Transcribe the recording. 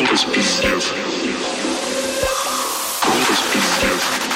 All this peace. All this peace.